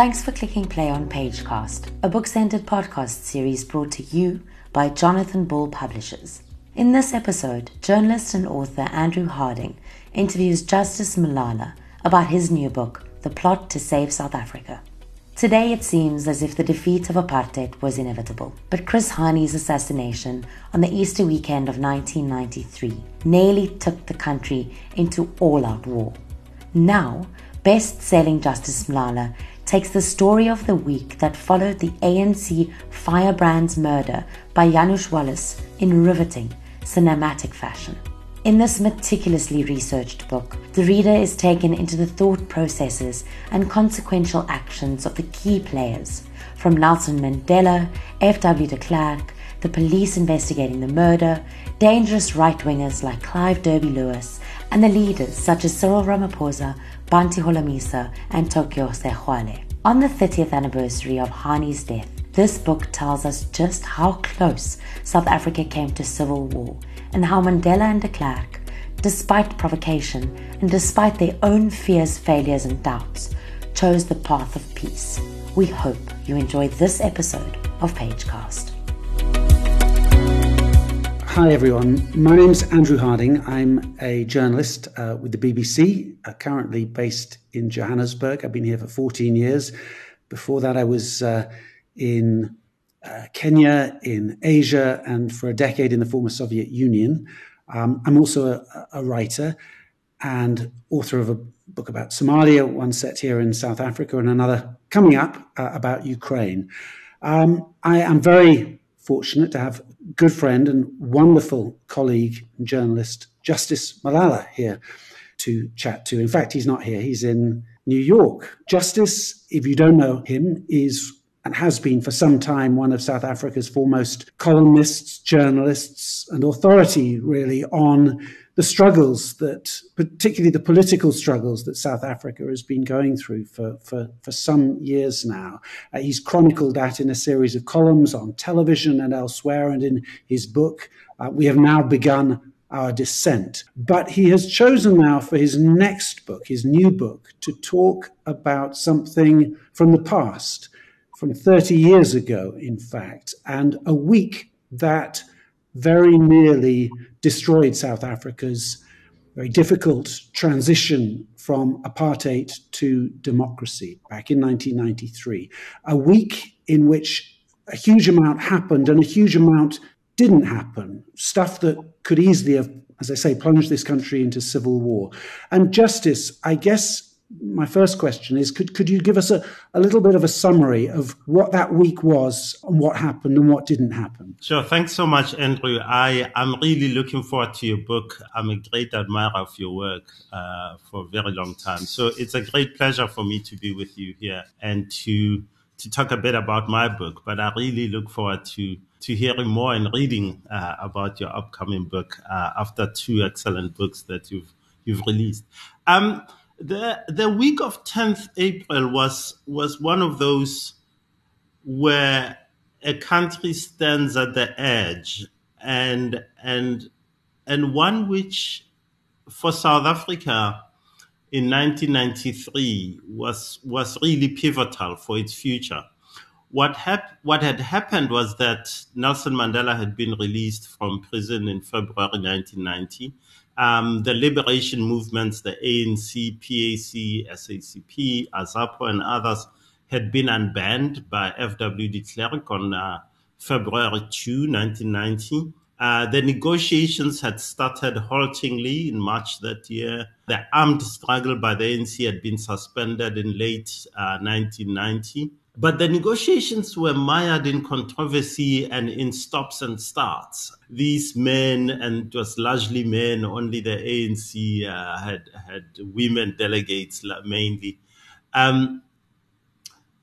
Thanks for clicking play on Pagecast, a book centered podcast series brought to you by Jonathan Ball Publishers. In this episode, journalist and author Andrew Harding interviews Justice Malala about his new book, The Plot to Save South Africa. Today it seems as if the defeat of apartheid was inevitable, but Chris Hani's assassination on the Easter weekend of 1993 nearly took the country into all out war. Now, best selling Justice Malala takes the story of the week that followed the ANC firebrand's murder by Janusz Waluś in riveting, cinematic fashion. In this meticulously researched book, the reader is taken into the thought processes and consequential actions of the key players, from Nelson Mandela, F.W. de Klerk, the police investigating the murder, dangerous right wingers like Clive Derby Lewis, and the leaders such as Cyril Ramaphosa, Bantu Holomisa, and Tokyo Sexwale. On the 30th anniversary of Hani's death, this book tells us just how close South Africa came to civil war and how Mandela and de Klerk, despite provocation and despite their own fears, failures, and doubts, chose the path of peace. We hope you enjoyed this episode of Pagecast. Hi, everyone. My name's Andrew Harding. I'm a journalist uh, with the BBC, uh, currently based in Johannesburg. I've been here for 14 years. Before that, I was uh, in uh, Kenya, in Asia, and for a decade in the former Soviet Union. Um, I'm also a, a, writer and author of a book about Somalia, one set here in South Africa, and another coming up uh, about Ukraine. Um, I am very fortunate to have good friend and wonderful colleague and journalist Justice Malala here to chat to. In fact, he's not here, he's in New York. Justice, if you don't know him, is and has been for some time one of South Africa's foremost columnists, journalists, and authority, really, on the struggles that, particularly the political struggles that South Africa has been going through for, for, for some years now. Uh, he's chronicled that in a series of columns on television and elsewhere, and in his book, uh, We Have Now Begun Our Descent. But he has chosen now for his next book, his new book, to talk about something from the past, from 30 years ago, in fact, and a week that very nearly destroyed South Africa's very difficult transition from apartheid to democracy back in 1993. A week in which a huge amount happened and a huge amount didn't happen. Stuff that could easily have, as I say, plunged this country into civil war. And justice, I guess, my first question is could, could you give us a, a little bit of a summary of what that week was and what happened and what didn't happen? Sure. Thanks so much, Andrew. I am really looking forward to your book. I'm a great admirer of your work uh, for a very long time. So it's a great pleasure for me to be with you here and to to talk a bit about my book. But I really look forward to to hearing more and reading uh, about your upcoming book uh, after two excellent books that you've you've released. Um, the the week of 10th April was was one of those where a country stands at the edge and and and one which for South Africa in 1993 was was really pivotal for its future. What hap- what had happened was that Nelson Mandela had been released from prison in February 1990 um, the liberation movements, the ANC, PAC, SACP, AZAPO, and others had been unbanned by F.W. de Klerk on uh, February 2, 1990. Uh, the negotiations had started haltingly in March that year. The armed struggle by the ANC had been suspended in late uh, 1990. But the negotiations were mired in controversy and in stops and starts. These men, and it was largely men, only the ANC uh, had had women delegates mainly. Um,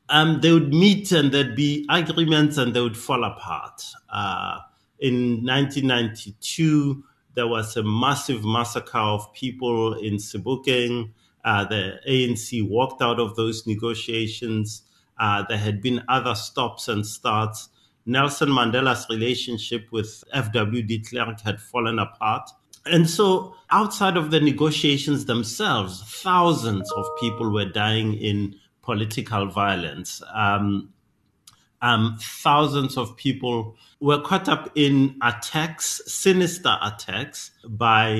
um, they would meet and there'd be agreements and they would fall apart. Uh, in 1992, there was a massive massacre of people in Sebokeng. Uh, the ANC walked out of those negotiations. Uh, there had been other stops and starts. Nelson Mandela's relationship with F.W. de Klerk had fallen apart. And so, outside of the negotiations themselves, thousands of people were dying in political violence. Um, um, thousands of people were caught up in attacks, sinister attacks, by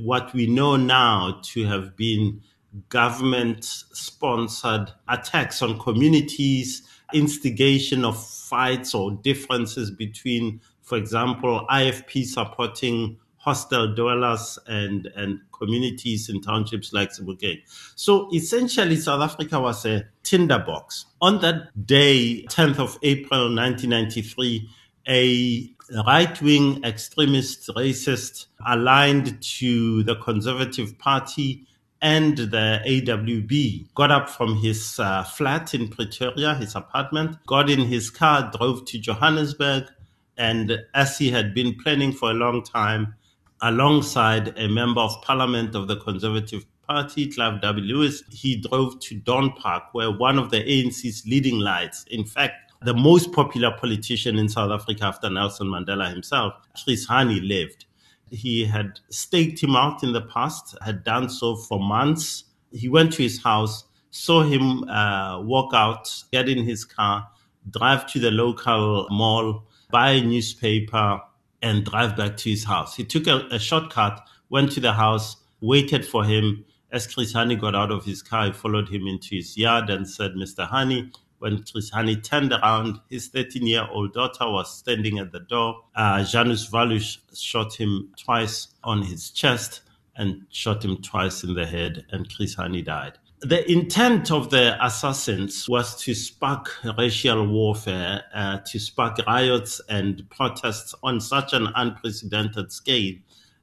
what we know now to have been government sponsored attacks on communities, instigation of fights or differences between, for example, IFP supporting hostel dwellers and, and communities in townships like Sebokeng. So essentially, South Africa was a tinderbox. On that day, 10th of April 1993, a right wing extremist racist aligned to the Conservative Party and the AWB got up from his uh, flat in Pretoria, his apartment, got in his car, drove to Johannesburg, and as he had been planning for a long time, alongside a member of parliament of the Conservative Party, Clive Derby-Lewis, he drove to Dawn Park, where one of the ANC's leading lights, in fact, the most popular politician in South Africa after Nelson Mandela himself, Chris Hani, lived. He had staked him out in the past, had done so for months. He went to his house, saw him uh, walk out, get in his car, drive to the local mall, buy a newspaper, and drive back to his house. He took a, a shortcut, went to the house, waited for him. As Chris Hani got out of his car, he followed him into his yard and said, Mr. Hani, when Chris Hani turned around, his 13 year old daughter was standing at the door. Uh, Janusz Waluś shot him twice on his chest and shot him twice in the head, and Chris Hani died. The intent of the assassins was to spark racial warfare, uh, to spark riots and protests on such an unprecedented scale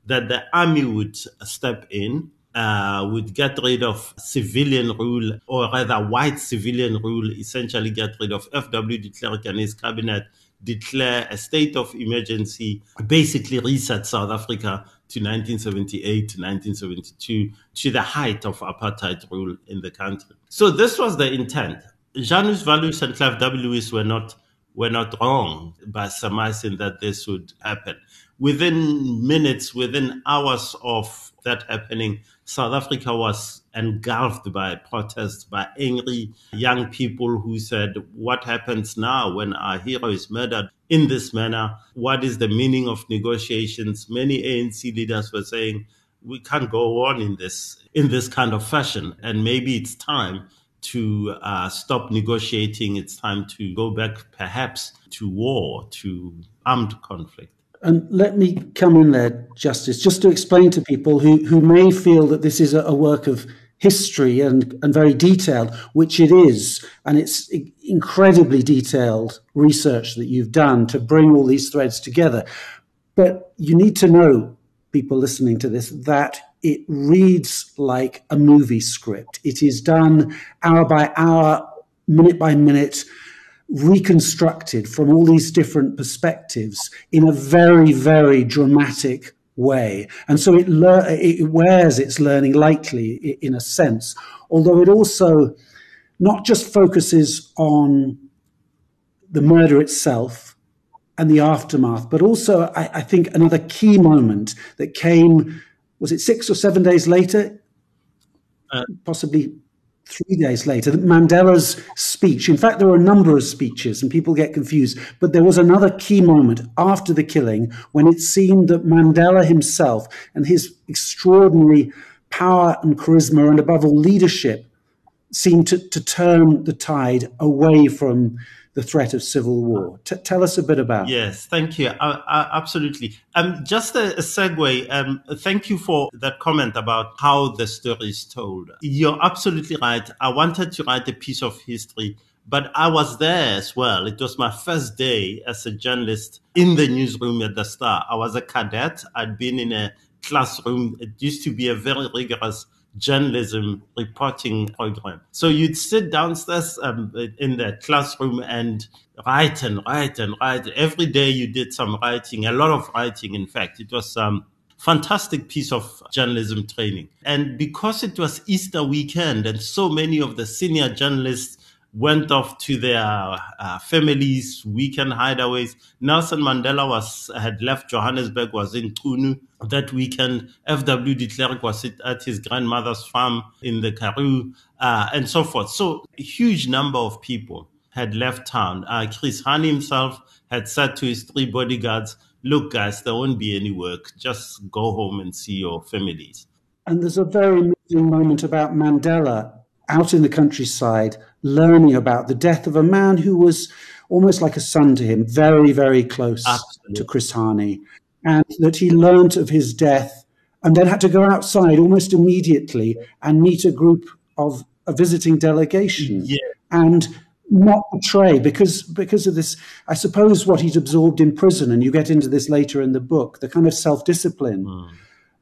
that the army would step in uh, would get rid of civilian rule, or rather white civilian rule, essentially get rid of F.W. de Klerk and his cabinet, declare a state of emergency, basically reset South Africa to 1978 to 1972 to the height of apartheid rule in the country. So this was the intent. Janusz Waluś and Clive W. Were not were not wrong by surmising that this would happen. Within minutes, within hours of that happening, South Africa was engulfed by protests by angry young people who said, What happens now when our hero is murdered in this manner? What is the meaning of negotiations? Many ANC leaders were saying, We can't go on in this in this kind of fashion, and maybe it's time to uh, stop negotiating. It's time to go back, perhaps, to war, to armed conflict. And let me come in there, Justice, just to explain to people who, who may feel that this is a, a work of history and, and very detailed, which it is. And it's incredibly detailed research that you've done to bring all these threads together. But you need to know, people listening to this, that it reads like a movie script. It is done hour by hour, minute by minute reconstructed from all these different perspectives in a very, very dramatic way. And so it, lear- it wears its learning lightly in a sense, although it also not just focuses on the murder itself and the aftermath, but also, I, I think, another key moment that came, was it six or seven days later? Uh, possibly three days later, Mandela's speech. In fact, there were a number of speeches, and people get confused. But there was another key moment after the killing when it seemed that Mandela himself and his extraordinary power and charisma, and above all, leadership, seemed to, to turn the tide away from the threat of civil war. T- tell us a bit about. Yes, thank you. Uh, uh, absolutely. Um, just a, a segue. Um, thank you for that comment about how the story is told. You're absolutely right. I wanted to write a piece of history, but I was there as well. It was my first day as a journalist in the newsroom at the Star. I was a cadet. I'd been in a classroom. It used to be a very rigorous journalism reporting program. So you'd sit downstairs um, in the classroom and write and write and write. Every day you did some writing, a lot of writing, in fact. It was um, fantastic piece of journalism training. And because it was Easter weekend and so many of the senior journalists went off to their uh, families, weekend hideaways. Nelson Mandela was had left Johannesburg, was in Qunu that weekend. F.W. de Klerk was at his grandmother's farm in the Karoo, uh, and so forth. So a huge number of people had left town. Uh, Chris Hani himself had said to his three bodyguards, look, guys, there won't be any work. Just go home and see your families. And there's a very moving moment about Mandela out in the countryside, learning about the death of a man who was almost like a son to him, very, very close Absolutely. to Chris Hani, and that he learnt of his death and then had to go outside almost immediately and meet a group of a visiting delegation. Yeah. And not betray because because of this i suppose what he'd absorbed in prison and you get into this later in the book the kind of self-discipline mm.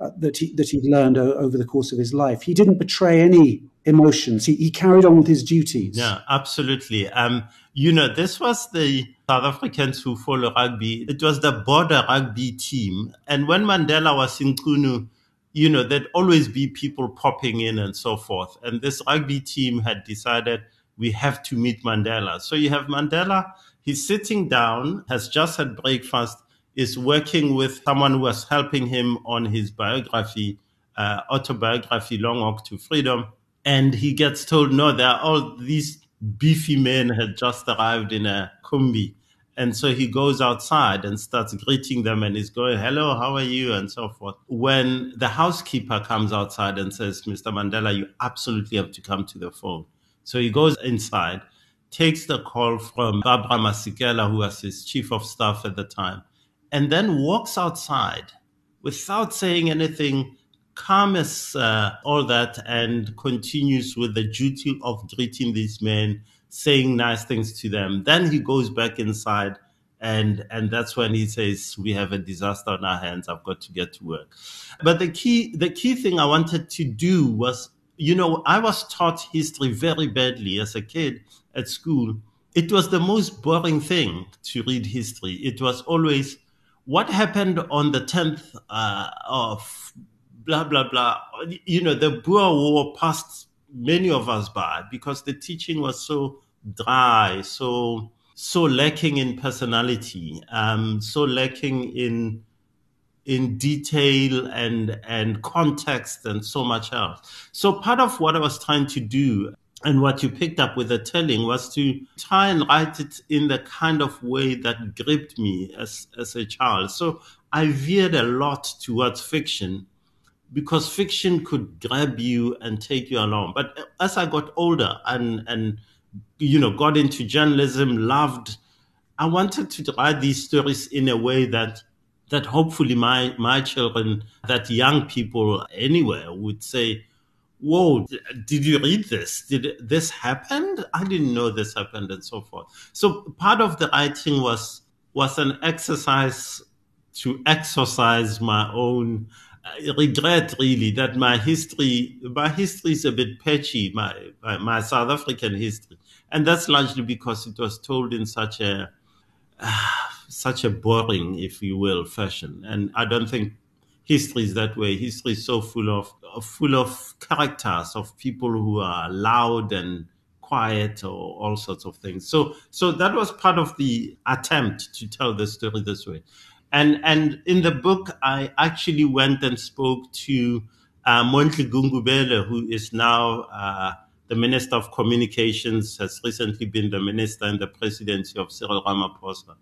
uh, that he that he'd learned o- over the course of his life he didn't betray any emotions. He, he carried on with his duties. Yeah absolutely. Um you know this was the south africans who follow rugby. It was the border rugby team. And when mandela was in Qunu you know there'd always be people popping in and so forth. And this rugby team had decided we have to meet Mandela. So you have Mandela, he's sitting down, has just had breakfast, is working with someone who was helping him on his biography, uh, autobiography, Long Walk to Freedom. And he gets told, no, there are all these beefy men had just arrived in a kombi. And so he goes outside and starts greeting them and he's going, hello, how are you? And so forth. When the housekeeper comes outside and says, Mr. Mandela, you absolutely have to come to the phone. So he goes inside, takes the call from Barbara Masekela, who was his chief of staff at the time, and then walks outside without saying anything, calm as uh, all that, and continues with the duty of greeting these men, saying nice things to them. Then he goes back inside. And, and that's when he says, we have a disaster on our hands. I've got to get to work. But the key, the key thing I wanted to do was you know, I was taught history very badly as a kid at school. It was the most boring thing to read history. It was always what happened on the 10th uh, of blah, blah, blah. You know, the Boer War passed many of us by because the teaching was so dry, so so lacking in personality, um, so lacking in in detail and and context and so much else. So part of what I was trying to do and what you picked up with the telling was to try and write it in the kind of way that gripped me as as a child. So I veered a lot towards fiction because fiction could grab you and take you along. But as I got older and and you know got into journalism, loved, I wanted to write these stories in a way that that hopefully my, my children, that young people anywhere would say, whoa, did you read this? Did this happen? I didn't know this happened and so forth. So part of the writing was, was an exercise to exercise my own uh, regret really that my history, my history is a bit patchy, my, my, my South African history. And that's largely because it was told in such a, uh, such a boring, if you will, fashion. And I don't think history is that way. History is so full of full of characters of people who are loud and quiet or all sorts of things. So so that was part of the attempt to tell the story this way. And and in the book, I actually went and spoke to uh, Mondli Gungubele, who is now uh, the Minister of Communications, has recently been the Minister in the Presidency of Cyril Ramaphosa.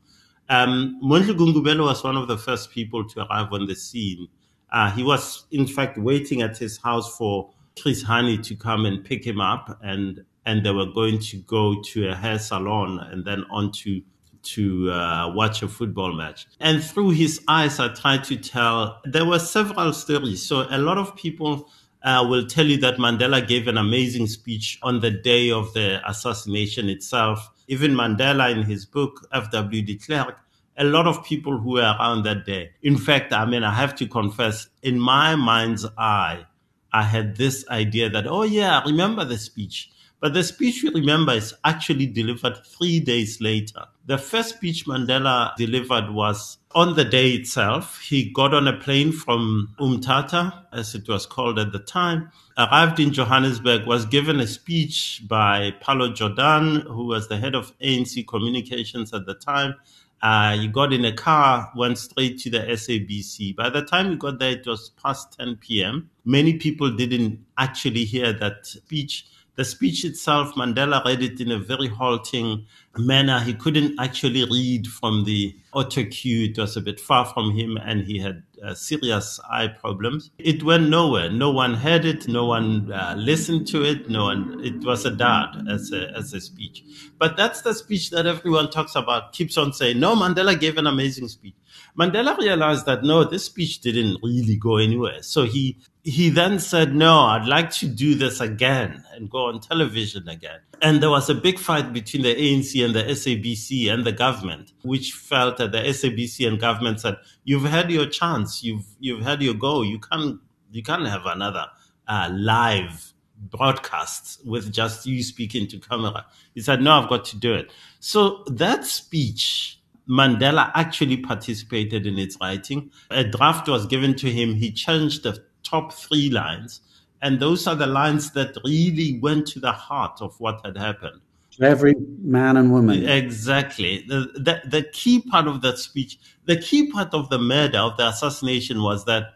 Um, Mondli Gungubele was one of the first people to arrive on the scene. Uh, he was, in fact, waiting at his house for Chris Hani to come and pick him up, and and they were going to go to a hair salon and then on to to uh, watch a football match. And through his eyes, I tried to tell. There were several stories. So a lot of people uh, will tell you that Mandela gave an amazing speech on the day of the assassination itself. Even Mandela, in his book, F.W. de Klerk, a lot of people who were around that day. In fact, I mean, I have to confess, in my mind's eye, I had this idea that, oh, yeah, I remember the speech. But the speech we remember is actually delivered three days later. The first speech Mandela delivered was On the day itself, he got on a plane from Umtata, as it was called at the time, arrived in Johannesburg, was given a speech by Pallo Jordan, who was the head of ANC communications at the time. Uh, he got in a car, went straight to the SABC. By the time he got there, it was past 10 p.m. Many people didn't actually hear that speech the speech itself, Mandela read it in a very halting manner. He couldn't actually read from the auto cue. It was a bit far from him and he had uh, serious eye problems. It went nowhere. No one heard it. No one uh, listened to it. No one, it was a dud as a, as a speech. But that's the speech that everyone talks about, keeps on saying, no, Mandela gave an amazing speech. Mandela realized that no, this speech didn't really go anywhere. So he he then said, No, I'd like to do this again and go on television again. And there was a big fight between the ANC and the SABC and the government, which felt that the SABC and government said, You've had your chance, you've you've had your go. You can't you can't have another uh, live broadcast with just you speaking to camera. He said, No, I've got to do it. So that speech Mandela actually participated in its writing. A draft was given to him. He changed the top three lines. And those are the lines that really went to the heart of what had happened. Every man and woman. Exactly. The, the, the key part of that speech, the key part of the murder, of the assassination was that,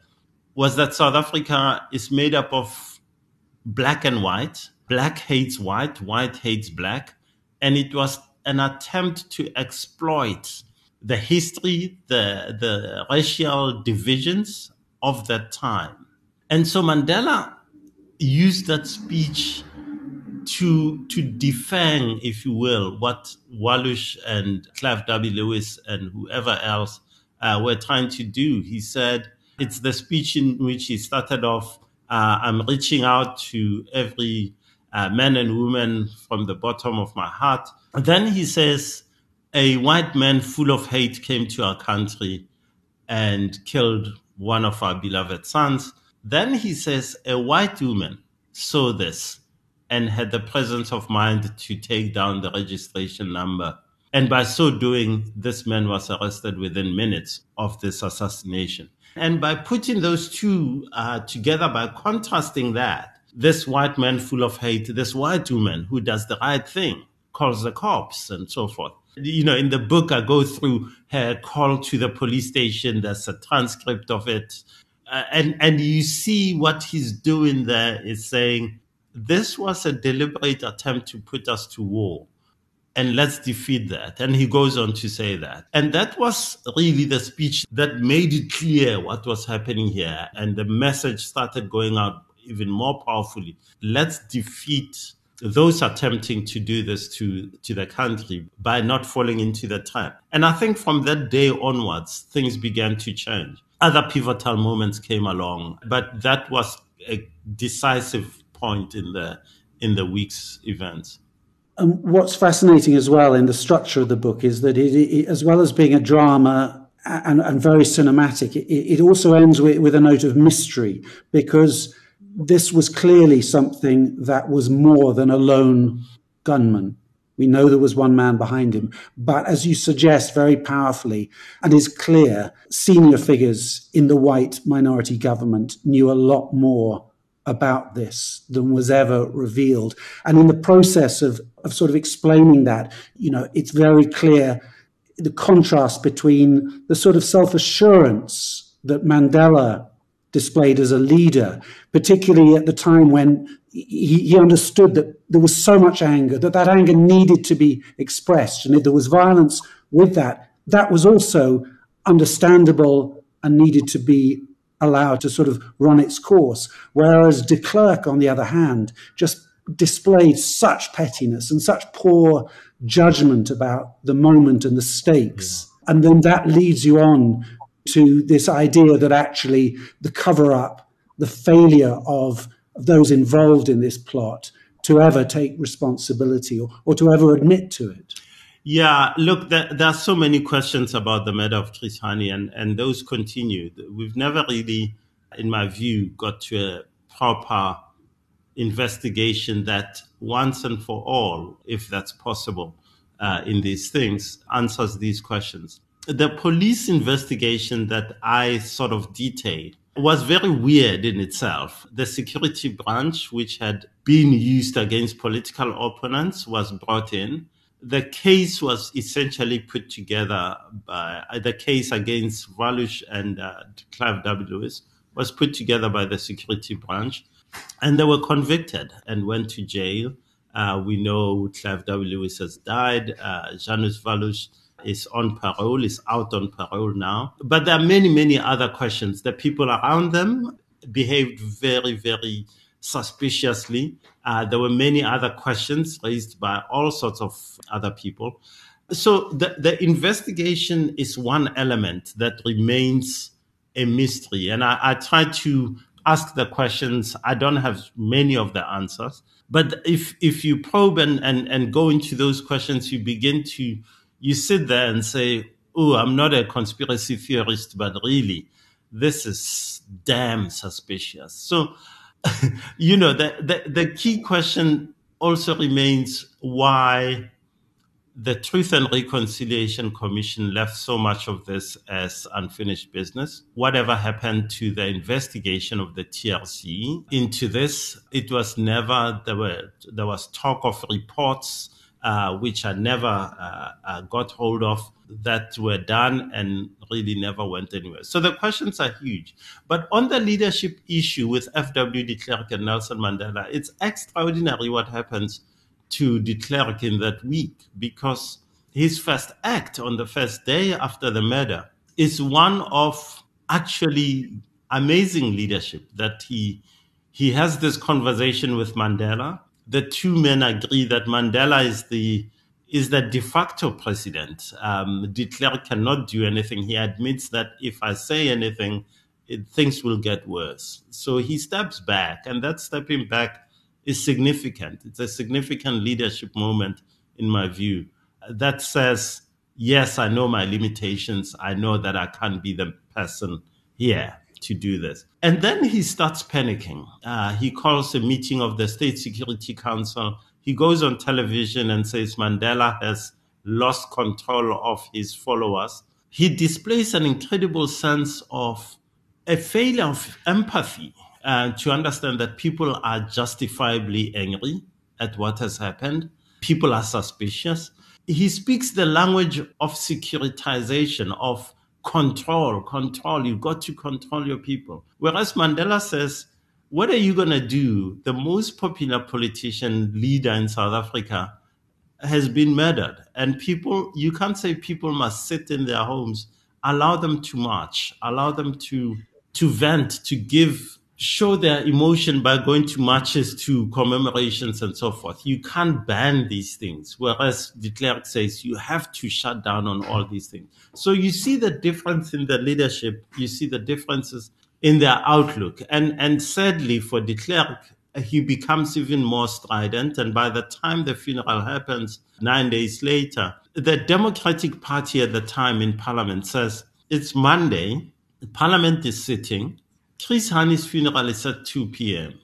was that South Africa is made up of black and white. Black hates white, white hates black. And it was an attempt to exploit the history, the, the racial divisions of that time. And so Mandela used that speech to to defang, if you will, what Waluś and Clive Derby-Lewis and whoever else uh, were trying to do. He said it's the speech in which he started off. Uh, I'm reaching out to every uh, man and woman from the bottom of my heart. And then he says, a white man full of hate came to our country and killed one of our beloved sons. Then he says, a white woman saw this and had the presence of mind to take down the registration number. And by so doing, this man was arrested within minutes of this assassination. And by putting those two uh, together, by contrasting that, this white man full of hate, this white woman who does the right thing, calls the cops and so forth. You know, in the book, I go through her call to the police station. There's a transcript of it. Uh, and, and you see what he's doing there is saying, this was a deliberate attempt to put us to war and let's defeat that. And he goes on to say that. And that was really the speech that made it clear what was happening here. And the message started going out even more powerfully. Let's defeat those attempting to do this to, to the country by not falling into the trap. And I think from that day onwards, things began to change. Other pivotal moments came along, but that was a decisive point in the in the week's events. And what's fascinating as well in the structure of the book is that it, it, as well as being a drama and, and very cinematic, it, it also ends with, with a note of mystery because this was clearly something that was more than a lone gunman. We know there was one man behind him, but as you suggest very powerfully, and is clear, senior figures in the white minority government knew a lot more about this than was ever revealed. And in the process of, of sort of explaining that, you know, it's very clear the contrast between the sort of self assurance that Mandela displayed as a leader, particularly at the time when he, he, understood that there was so much anger, that that anger needed to be expressed. And if there was violence with that, that was also understandable and needed to be allowed to sort of run its course. Whereas de Klerk, on the other hand, just displayed such pettiness and such poor judgment about the moment and the stakes. Yeah. And then that leads you on to this idea that actually the cover up, the failure of, those involved in this plot to ever take responsibility or, or to ever admit to it. Yeah, look, there, there, are so many questions about the murder of Chris Hani, and, and those continue. We've never really, in my view, got to a proper investigation that once and for all, if that's possible, uh, in these things, answers these questions. The police investigation that I sort of detailed was very weird in itself. The security branch, which had been used against political opponents, was brought in. The case was essentially put together by uh, the case against Waluś and uh, Clive Derby-Lewis was put together by the security branch, and they were convicted and went to jail. Uh, we know Clive Derby-Lewis has died. Uh, Janusz Waluś is on parole, is out on parole now. But there are many, many other questions. The people around them behaved very, very suspiciously. Uh, there were many other questions raised by all sorts of other people. So the, the investigation is one element that remains a mystery. And I, I try to ask the questions. I don't have many of the answers. But if, if you probe and, and, and go into those questions, you begin to you sit there and say, oh, I'm not a conspiracy theorist, but really, this is damn suspicious. So, you know, the, the, the key question also remains why the Truth and Reconciliation Commission left so much of this as unfinished business. Whatever happened to the investigation of the TRC into this, it was never, there were, there was talk of reports uh, which I never uh, uh, got hold of that were done and really never went anywhere. So the questions are huge. But on the leadership issue with F.W. de Klerk and Nelson Mandela, it's extraordinary what happens to de Klerk in that week because his first act on the first day after the murder is one of actually amazing leadership that he he has this conversation with Mandela the two men agree that Mandela is the is the de facto president. Um, de Klerk cannot do anything. He admits that if I say anything, it, things will get worse. So he steps back, and that stepping back is significant. It's a significant leadership moment, in my view, that says, yes, I know my limitations. I know that I can't be the person here to do this. And then he starts panicking. Uh, he calls a meeting of the State Security Council. He goes on television and says Mandela has lost control of his followers. He displays an incredible sense of a failure of empathy uh, to understand that people are justifiably angry at what has happened. People are suspicious. He speaks the language of securitization, of control, control. You've got to control your people. Whereas Mandela says, what are you going to do? The most popular politician leader in South Africa has been murdered. And people, you can't say people must sit in their homes. Allow them to march, allow them to, to vent, to give show their emotion by going to marches, to commemorations, and so forth. You can't ban these things. Whereas de Klerk says you have to shut down on all these things. So you see the difference in the leadership. You see the differences in their outlook. And, and sadly for de Klerk, he becomes even more strident. And by the time the funeral happens, nine days later, the Democratic Party at the time in Parliament says it's Monday, Parliament is sitting, Chris Hani funeral is at 2 p.m.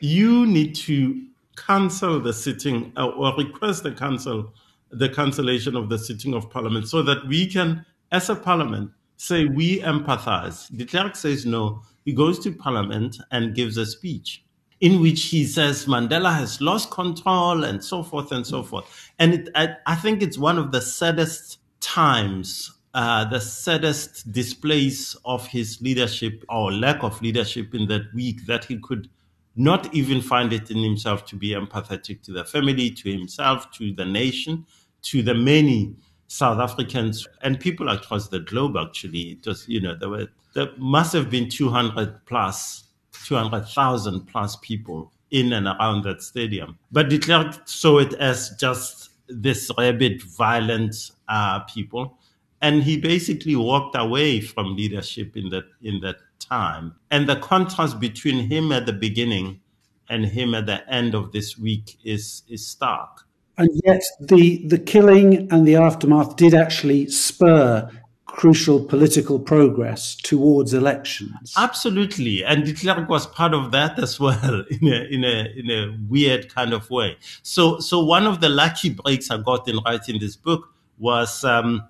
You need to cancel the sitting uh, or request the cancel the cancellation of the sitting of parliament so that we can, as a parliament, say we empathize. De Klerk says no. He goes to parliament and gives a speech in which he says Mandela has lost control and so forth and so forth. And it, I, I think it's one of the saddest times uh, the saddest displays of his leadership or lack of leadership in that week that he could not even find it in himself to be empathetic to the family, to himself, to the nation, to the many South Africans and people across the globe. Actually, it was you know there were there must have been 200 plus, 200,000 plus people in and around that stadium. But de saw it as just this rabid, violent uh, people and he basically walked away from leadership in that in that time. And the contrast between him at the beginning and him at the end of this week is is stark. And yet, the the killing and the aftermath did actually spur crucial political progress towards elections. Absolutely, and de Klerk was part of that as well in a in a in a weird kind of way. So so one of the lucky breaks I got in writing this book was. Um,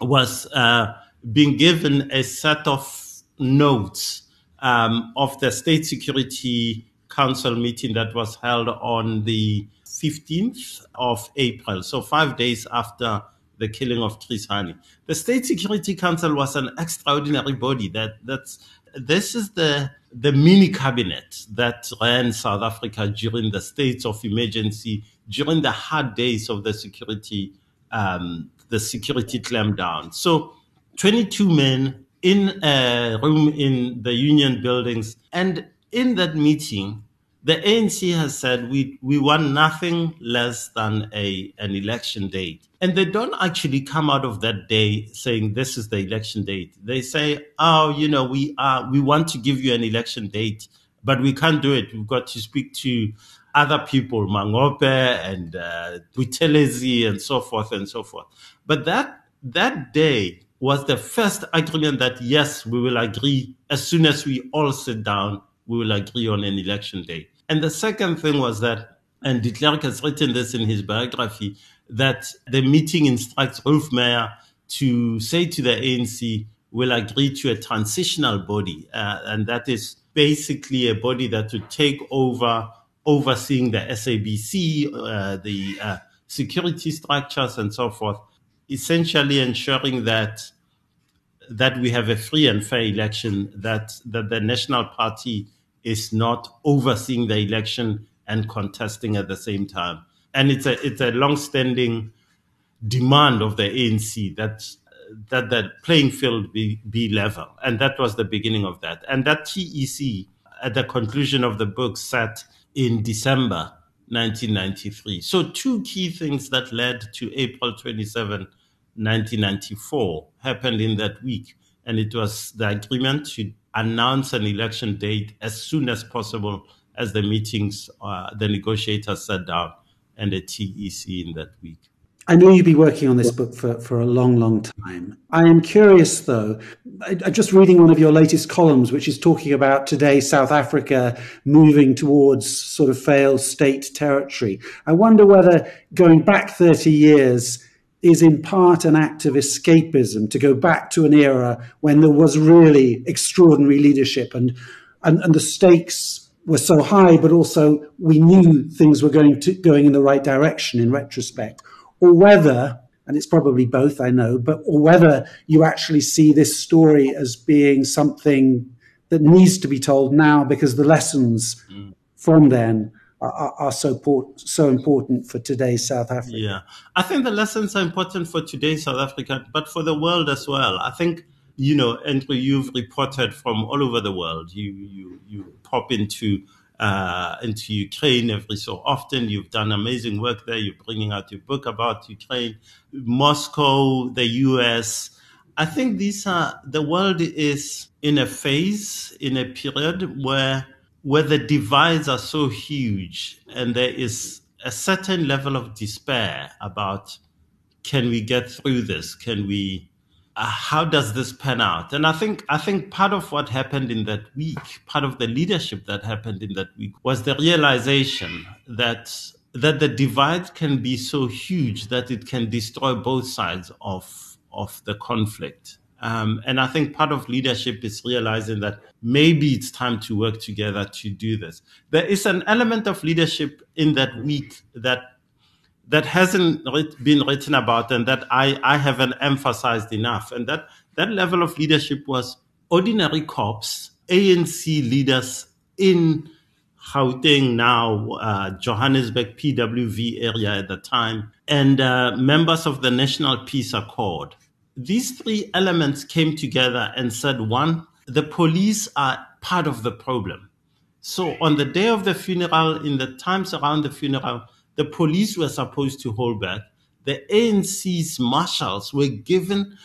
was uh, being given a set of notes um, of the State Security Council meeting that was held on the 15th of April, so five days after the killing of Chris Hani. The State Security Council was an extraordinary body that that's this is the the mini cabinet that ran South Africa during the states of emergency, during the hard days of the security um, the security clampdown. So 22 men in a room in the union buildings. And in that meeting, the ANC has said we, we want nothing less than a, an election date. And they don't actually come out of that day saying this is the election date. They say, oh, you know, we are, we want to give you an election date, but we can't do it. We've got to speak to other people, Mangope and uh, Buthelezi and so forth and so forth. But that, that day was the first agreement that yes, we will agree as soon as we all sit down, we will agree on an election day. And the second thing was that, and de Klerk has written this in his biography, that the meeting instructs Roelf Meyer to say to the ANC, "We'll agree to a transitional body. Uh, and that is basically a body that would take over overseeing the SABC, uh, the uh, security structures, and so forth, essentially ensuring that that we have a free and fair election, that that the national party is not overseeing the election and contesting at the same time. And it's a it's a long-standing demand of the ANC that that the playing field be, be level. And that was the beginning of that. And that TEC, at the conclusion of the book, sat in December 1993. So, two key things that led to April 27, 1994, happened in that week. And it was the agreement to announce an election date as soon as possible as the meetings, uh, the negotiators sat down and the TEC in that week. I know you've been working on this book for, for a long, long time. I am curious, though. I, I'm just reading one of your latest columns, which is talking about today South Africa moving towards sort of failed state territory. I wonder whether going back 30 years is in part an act of escapism to go back to an era when there was really extraordinary leadership and, and, and the stakes were so high, but also we knew things were going to going in the right direction in retrospect or whether, and it's probably both, I know, but or whether you actually see this story as being something that needs to be told now because the lessons mm. from then are, are, so port, so important for today's South Africa. Yeah, I think the lessons are important for today's South Africa, but for the world as well. I think you know, Andrew, you've reported from all over the world. You you you pop into uh, into Ukraine every so often. You've done amazing work there. You're bringing out your book about Ukraine, Moscow, the US. I think these are the world is in a phase, in a period where where the divides are so huge and there is a certain level of despair about can we get through this? Can we uh, how does this pan out? And I think I think part of what happened in that week, part of the leadership that happened in that week, was the realization that that the divide can be so huge that it can destroy both sides of of the conflict. Um, and I think part of leadership is realizing that maybe it's time to work together to do this. There is an element of leadership in that week that that hasn't been written about and that I, I haven't emphasized enough. And that, that level of leadership was ordinary cops, ANC leaders in Gauteng now, uh, Johannesburg PWV area at the time, and uh, members of the National Peace Accord. These three elements came together and said, one, the police are part of the problem. So on the day of the funeral, in the times around the funeral, the police were supposed to hold back. The ANC's marshals were given.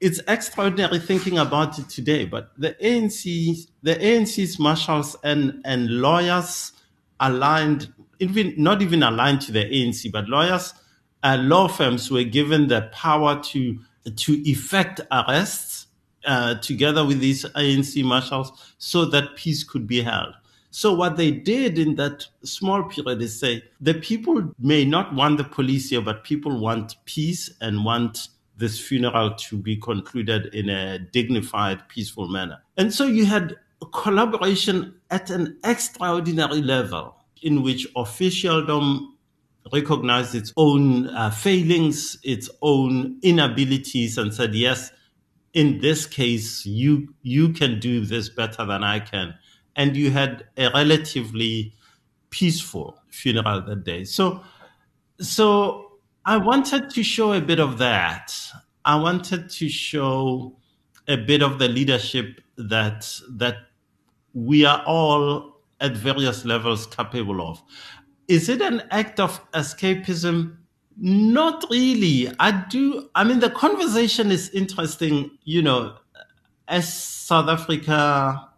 It's extraordinary thinking about it today, but the ANC, the ANC's marshals and and lawyers aligned, even not even aligned to the ANC, but lawyers, uh, law firms were given the power to to effect arrests uh, together with these ANC marshals, so that peace could be held. So what they did in that small period is say the people may not want the police here, but people want peace and want this funeral to be concluded in a dignified, peaceful manner. And so you had collaboration at an extraordinary level in which officialdom recognized its own uh, failings, its own inabilities, and said, yes, in this case, you, you can do this better than I can. And you had a relatively peaceful funeral that day. So, so I wanted to show a bit of that. I wanted to show a bit of the leadership that that we are all at various levels capable of. Is it an act of escapism? Not really. I do. I mean, the conversation is interesting. You know, as South Africa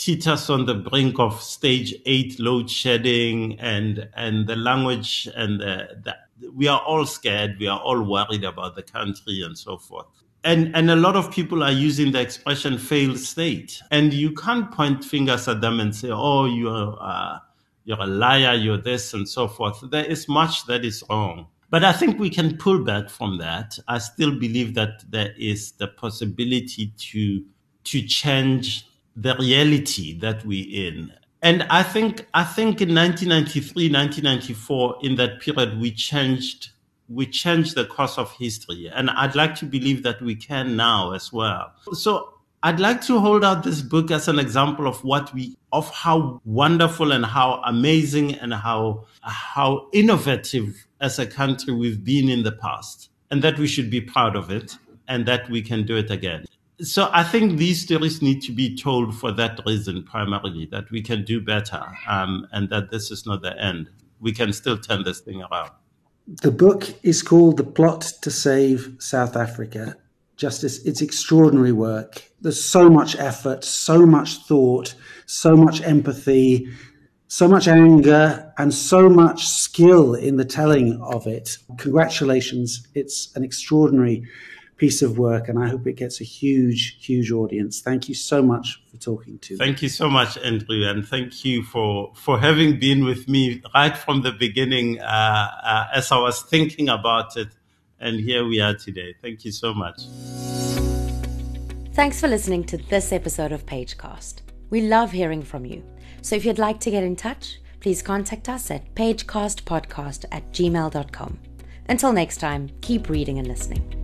teeters on the brink of stage eight load shedding and and the language and the, the, we are all scared we are all worried about the country and so forth. And and a lot of people are using the expression failed state. And you can't point fingers at them and say oh you're uh, you're a liar you're this and so forth. There is much that is wrong. But I think we can pull back from that. I still believe that there is the possibility to to change the reality that we're in. And I think I think in 1993, 1994, in that period, we changed we changed the course of history, and I'd like to believe that we can now as well. So I'd like to hold out this book as an example of what we of how wonderful and how amazing and how how innovative as a country we've been in the past, and that we should be proud of it, and that we can do it again so I think these stories need to be told for that reason primarily that we can do better um, and that this is not the end. We can still turn this thing around. The book is called The Plot to Save South Africa. Justice, it's extraordinary work. There's so much effort, so much thought, so much empathy, so much anger, and so much skill in the telling of it. Congratulations. It's an extraordinary piece of work, and I hope it gets a huge, huge audience. Thank you so much for talking to. Thank you so much, Andrew, and thank you for for having been with me right from the beginning uh, uh, as I was thinking about it, and here we are today. Thank you so much. Thanks for listening to this episode of Pagecast. We love hearing from you. So if you'd like to get in touch, please contact us at pagecastpodcast at gmail.com. Until next time, keep reading and listening.